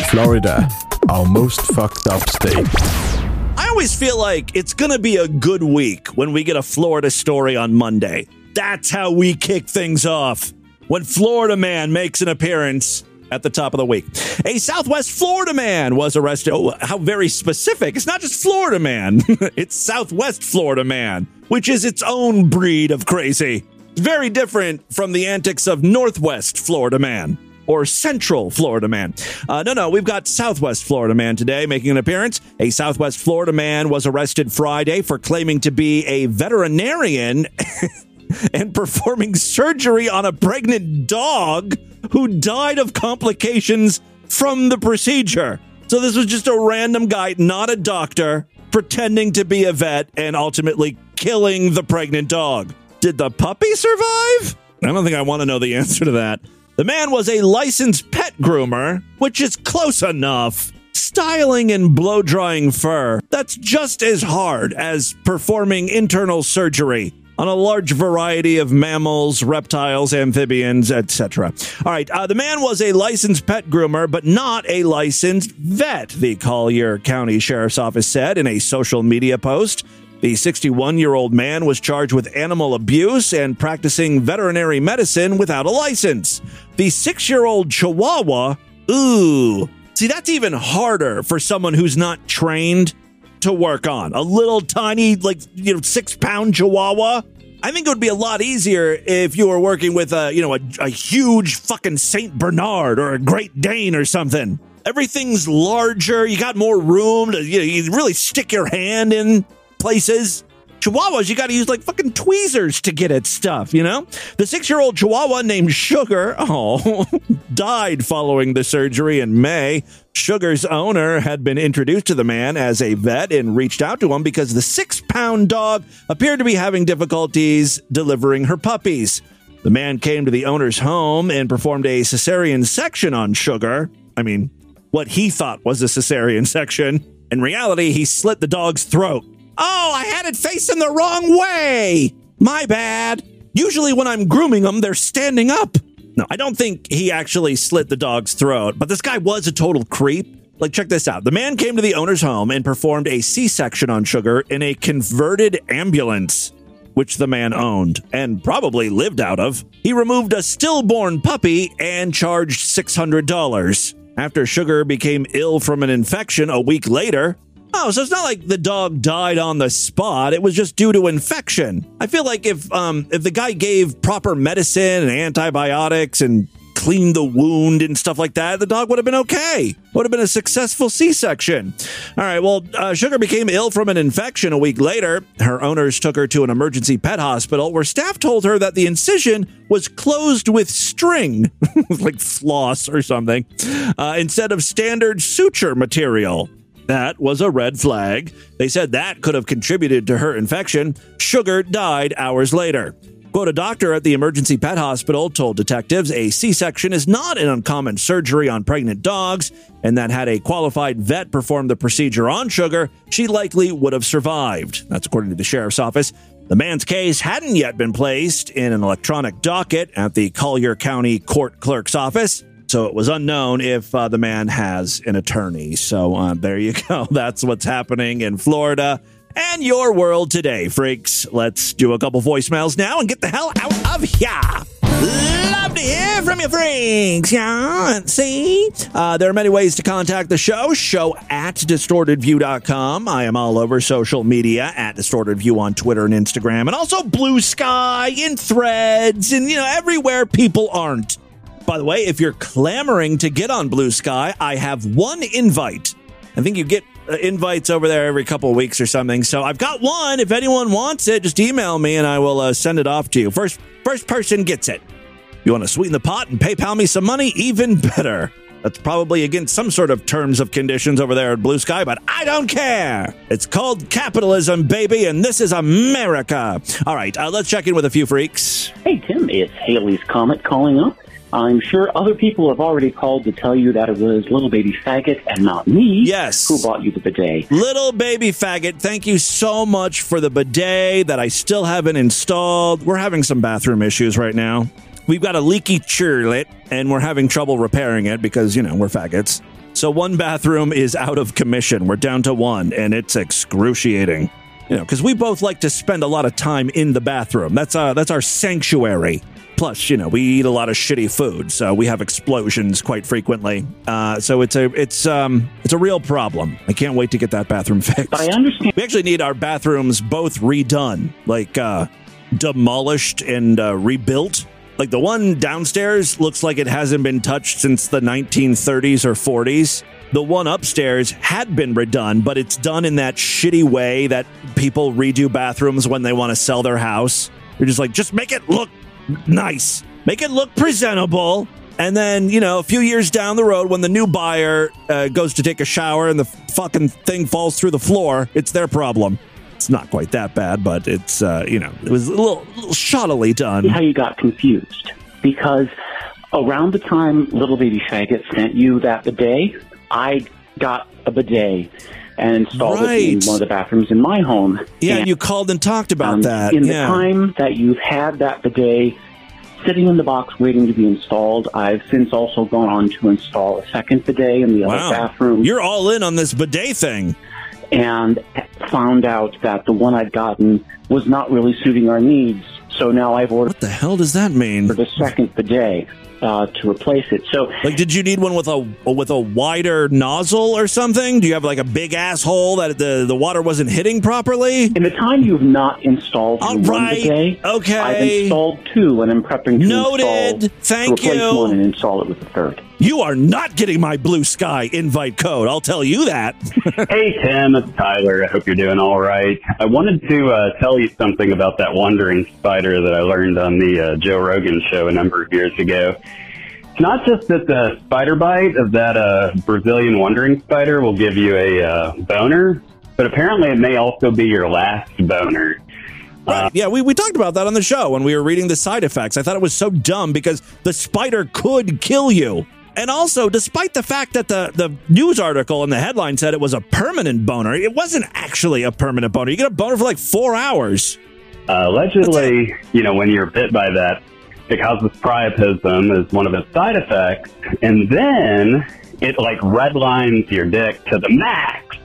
[SPEAKER 14] Florida, our most fucked up state.
[SPEAKER 1] I always feel like it's going to be a good week when we get a Florida story on Monday. That's how we kick things off. When Florida man makes an appearance at the top of the week. A Southwest Florida man was arrested. Oh, how very specific. It's not just Florida man, it's Southwest Florida man, which is its own breed of crazy. It's very different from the antics of Northwest Florida man or Central Florida man. Uh, no, no, we've got Southwest Florida man today making an appearance. A Southwest Florida man was arrested Friday for claiming to be a veterinarian and performing surgery on a pregnant dog who died of complications from the procedure. So this was just a random guy, not a doctor, pretending to be a vet and ultimately killing the pregnant dog. Did the puppy survive? I don't think I want to know the answer to that. The man was a licensed pet groomer, which is close enough. Styling and blow drying fur, that's just as hard as performing internal surgery on a large variety of mammals, reptiles, amphibians, etc. All right, uh, the man was a licensed pet groomer, but not a licensed vet, the Collier County Sheriff's Office said in a social media post. The 61 year old man was charged with animal abuse and practicing veterinary medicine without a license. The six year old Chihuahua, ooh, see, that's even harder for someone who's not trained to work on. A little tiny, like, you know, six pound Chihuahua. I think it would be a lot easier if you were working with a, you know, a, a huge fucking Saint Bernard or a Great Dane or something. Everything's larger. You got more room to, you, know, you really stick your hand in places. Chihuahuas, you got to use like fucking tweezers to get at stuff, you know? The six year old Chihuahua named Sugar, oh, died following the surgery in May. Sugar's owner had been introduced to the man as a vet and reached out to him because the six pound dog appeared to be having difficulties delivering her puppies. The man came to the owner's home and performed a cesarean section on Sugar. I mean, what he thought was a cesarean section. In reality, he slit the dog's throat. Oh, I had it facing the wrong way. My bad. Usually, when I'm grooming them, they're standing up. No, I don't think he actually slit the dog's throat, but this guy was a total creep. Like, check this out. The man came to the owner's home and performed a C section on Sugar in a converted ambulance, which the man owned and probably lived out of. He removed a stillborn puppy and charged $600. After Sugar became ill from an infection a week later, Oh, so it's not like the dog died on the spot. It was just due to infection. I feel like if um if the guy gave proper medicine and antibiotics and cleaned the wound and stuff like that, the dog would have been okay. Would have been a successful C-section. All right. Well, uh, Sugar became ill from an infection a week later. Her owners took her to an emergency pet hospital where staff told her that the incision was closed with string, like floss or something, uh, instead of standard suture material. That was a red flag. They said that could have contributed to her infection. Sugar died hours later. Quote, a doctor at the emergency pet hospital told detectives a C section is not an uncommon surgery on pregnant dogs, and that had a qualified vet perform the procedure on Sugar, she likely would have survived. That's according to the sheriff's office. The man's case hadn't yet been placed in an electronic docket at the Collier County Court Clerk's office. So it was unknown if uh, the man has an attorney. So uh, there you go. That's what's happening in Florida and your world today, freaks. Let's do a couple voicemails now and get the hell out of here. Love to hear from you, freaks. Yeah, see? Uh, there are many ways to contact the show. Show at distortedview.com. I am all over social media at distortedview on Twitter and Instagram, and also Blue Sky and threads and, you know, everywhere people aren't. By the way, if you're clamoring to get on Blue Sky, I have one invite. I think you get uh, invites over there every couple of weeks or something. So I've got one. If anyone wants it, just email me and I will uh, send it off to you. First, first person gets it. You want to sweeten the pot and PayPal me some money? Even better. That's probably against some sort of terms of conditions over there at Blue Sky, but I don't care. It's called capitalism, baby, and this is America. All right, uh, let's check in with a few freaks.
[SPEAKER 15] Hey, Tim, it's Haley's Comet calling up. I'm sure other people have already called to tell you that it was little baby faggot and not me.
[SPEAKER 1] Yes.
[SPEAKER 15] Who bought you the bidet.
[SPEAKER 1] Little baby faggot, thank you so much for the bidet that I still haven't installed. We're having some bathroom issues right now. We've got a leaky churlet and we're having trouble repairing it because, you know, we're faggots. So one bathroom is out of commission. We're down to one and it's excruciating. You know, because we both like to spend a lot of time in the bathroom. That's uh that's our sanctuary. Plus, you know, we eat a lot of shitty food, so we have explosions quite frequently. Uh, so it's a it's um it's a real problem. I can't wait to get that bathroom fixed.
[SPEAKER 15] I understand.
[SPEAKER 1] We actually need our bathrooms both redone, like uh, demolished and uh, rebuilt. Like the one downstairs looks like it hasn't been touched since the 1930s or 40s. The one upstairs had been redone, but it's done in that shitty way that people redo bathrooms when they want to sell their house. They're just like, just make it look nice, make it look presentable. And then, you know, a few years down the road, when the new buyer uh, goes to take a shower and the fucking thing falls through the floor, it's their problem. It's not quite that bad, but it's, uh, you know, it was a little, little shoddily done.
[SPEAKER 15] How you got confused. Because around the time Little Baby Faggot sent you that bidet, I got a bidet and installed it in one of the bathrooms in my home.
[SPEAKER 1] Yeah,
[SPEAKER 15] And,
[SPEAKER 1] you called and talked about
[SPEAKER 15] um,
[SPEAKER 1] that.
[SPEAKER 15] In
[SPEAKER 1] yeah.
[SPEAKER 15] the time that you've had that bidet sitting in the box waiting to be installed, I've since also gone on to install a second bidet in the
[SPEAKER 1] wow.
[SPEAKER 15] other bathroom.
[SPEAKER 1] You're all in on this bidet thing.
[SPEAKER 15] and found out that the one I'd gotten was not really suiting our needs. So now I've ordered. What
[SPEAKER 1] the hell does that mean?
[SPEAKER 15] For the second bidet uh, to replace it. So
[SPEAKER 1] Like, did you need one with a with a wider nozzle or something? Do you have like a big asshole that the the water wasn't hitting properly?
[SPEAKER 15] in the time you've not installed
[SPEAKER 1] All right.
[SPEAKER 15] bidet,
[SPEAKER 1] Okay.
[SPEAKER 15] I've installed two, and I'm prepping to
[SPEAKER 1] Noted.
[SPEAKER 15] install
[SPEAKER 1] Thank
[SPEAKER 15] to replace
[SPEAKER 1] you.
[SPEAKER 15] one and install it with the third.
[SPEAKER 1] You are not getting my blue sky invite code. I'll tell you that.
[SPEAKER 16] hey Tim, it's Tyler. I hope you're doing all right. I wanted to uh, tell you something about that wandering spider that I learned on the uh, Joe Rogan show a number of years ago. It's not just that the spider bite of that uh, Brazilian wandering spider will give you a uh, boner, but apparently it may also be your last boner.
[SPEAKER 1] Right. Yeah, we, we talked about that on the show when we were reading the side effects. I thought it was so dumb because the spider could kill you. And also, despite the fact that the, the news article and the headline said it was a permanent boner, it wasn't actually a permanent boner. You get a boner for like four hours.
[SPEAKER 16] Uh, allegedly, you know, when you're bit by that, it causes priapism as one of its side effects, and then it like redlines your dick to the max,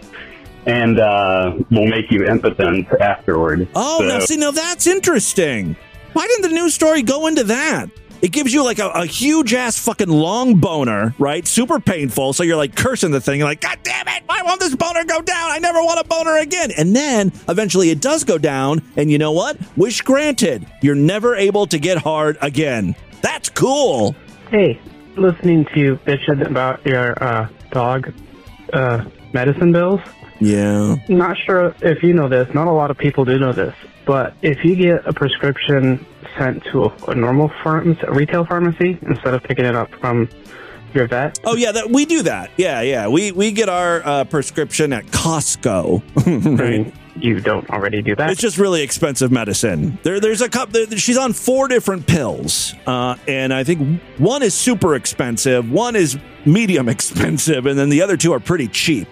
[SPEAKER 16] and uh, will make you impotent afterward.
[SPEAKER 1] Oh,
[SPEAKER 16] So-
[SPEAKER 1] now see, now that's interesting. Why didn't the news story go into that? It gives you like a, a huge ass fucking long boner, right? Super painful. So you're like cursing the thing. You're like, God damn it, why won't this boner go down? I never want a boner again. And then eventually it does go down. And you know what? Wish granted. You're never able to get hard again. That's cool.
[SPEAKER 17] Hey, listening to you bitching about your uh, dog uh, medicine bills.
[SPEAKER 1] Yeah.
[SPEAKER 17] Not sure if you know this. Not a lot of people do know this. But if you get a prescription sent to a, a normal pharmacy, a retail pharmacy, instead of picking it up from your vet,
[SPEAKER 1] Oh yeah, that we do that. Yeah, yeah. We we get our uh, prescription at Costco. right.
[SPEAKER 17] you don't already do that.
[SPEAKER 1] It's just really expensive medicine. There, there's a cup. There, she's on four different pills, uh, and I think one is super expensive, one is medium expensive, and then the other two are pretty cheap.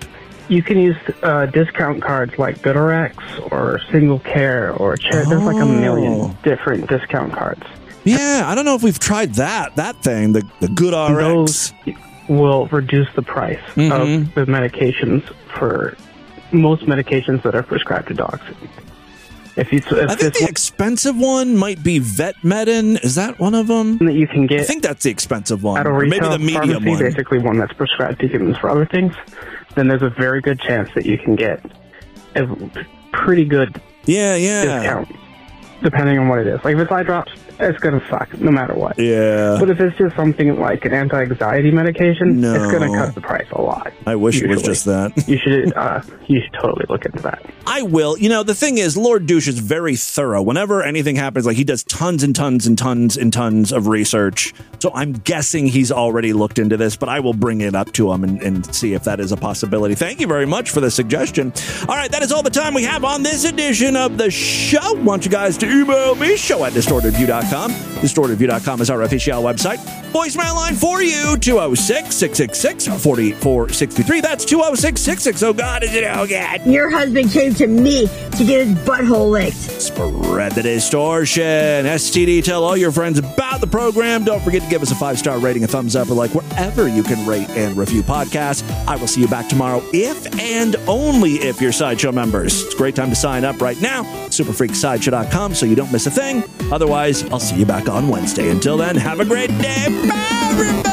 [SPEAKER 17] You can use uh, discount cards like GoodRx or Single Care or Chair. There's like a million different discount cards.
[SPEAKER 1] Yeah, I don't know if we've tried that that thing, the the Good RX.
[SPEAKER 17] Those will reduce the price
[SPEAKER 1] Mhm.
[SPEAKER 17] of the medications for most medications that are prescribed to dogs. If you, if
[SPEAKER 1] I think
[SPEAKER 17] this
[SPEAKER 1] the expensive one might be Vetmedin. Is that one of them?
[SPEAKER 17] that you can get
[SPEAKER 1] I think that's the expensive one.
[SPEAKER 17] at a
[SPEAKER 1] Or maybe the medium
[SPEAKER 17] pharmacy,
[SPEAKER 1] one.
[SPEAKER 17] basically one that's prescribed to humans for other things, then there's a very good chance that you can get a pretty good
[SPEAKER 1] yeah, yeah.
[SPEAKER 17] discount. Depending on what it is. Like if it's eye drops, it's gonna suck no matter what.
[SPEAKER 1] Yeah.
[SPEAKER 17] But if it's just something like an anti-anxiety medication,
[SPEAKER 1] No.
[SPEAKER 17] it's gonna cut the price a lot.
[SPEAKER 1] I wish it was just that.
[SPEAKER 17] You should uh, you should totally look into that.
[SPEAKER 1] I will. You know, the thing is, Lord Douche is very thorough. Whenever anything happens, like he does tons and tons and tons and tons of research. So I'm guessing he's already looked into this, but I will bring it up to him and, and see if that is a possibility. Thank you very much for the suggestion. All right, that is all the time we have on this edition of the show. Want you guys to email me, show at distortedview.com. Distortedview.com is our official website. Voicemail line for you, 206 666 4463. That's 206 660. Oh, God, is it? Oh, God.
[SPEAKER 12] Your husband came to me to get his butthole licked.
[SPEAKER 1] Spread the distortion. STD, tell all your friends about the program. Don't forget to give us a five star rating, a thumbs up, or like wherever you can rate and review podcasts. I will see you back tomorrow if and only if you're Sideshow members. It's a great time to sign up right now. Superfreaksideshow.com so you don't miss a thing. Otherwise, I'll see you back on Wednesday. Until then, have a great day. Bye, everybody.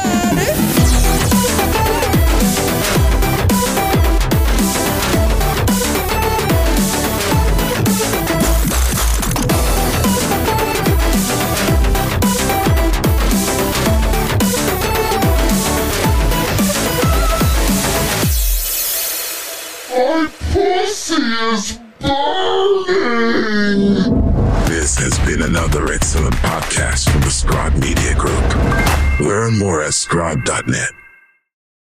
[SPEAKER 18] Is burning! Another excellent podcast from the Scribe Media Group. Learn more at scribe.net.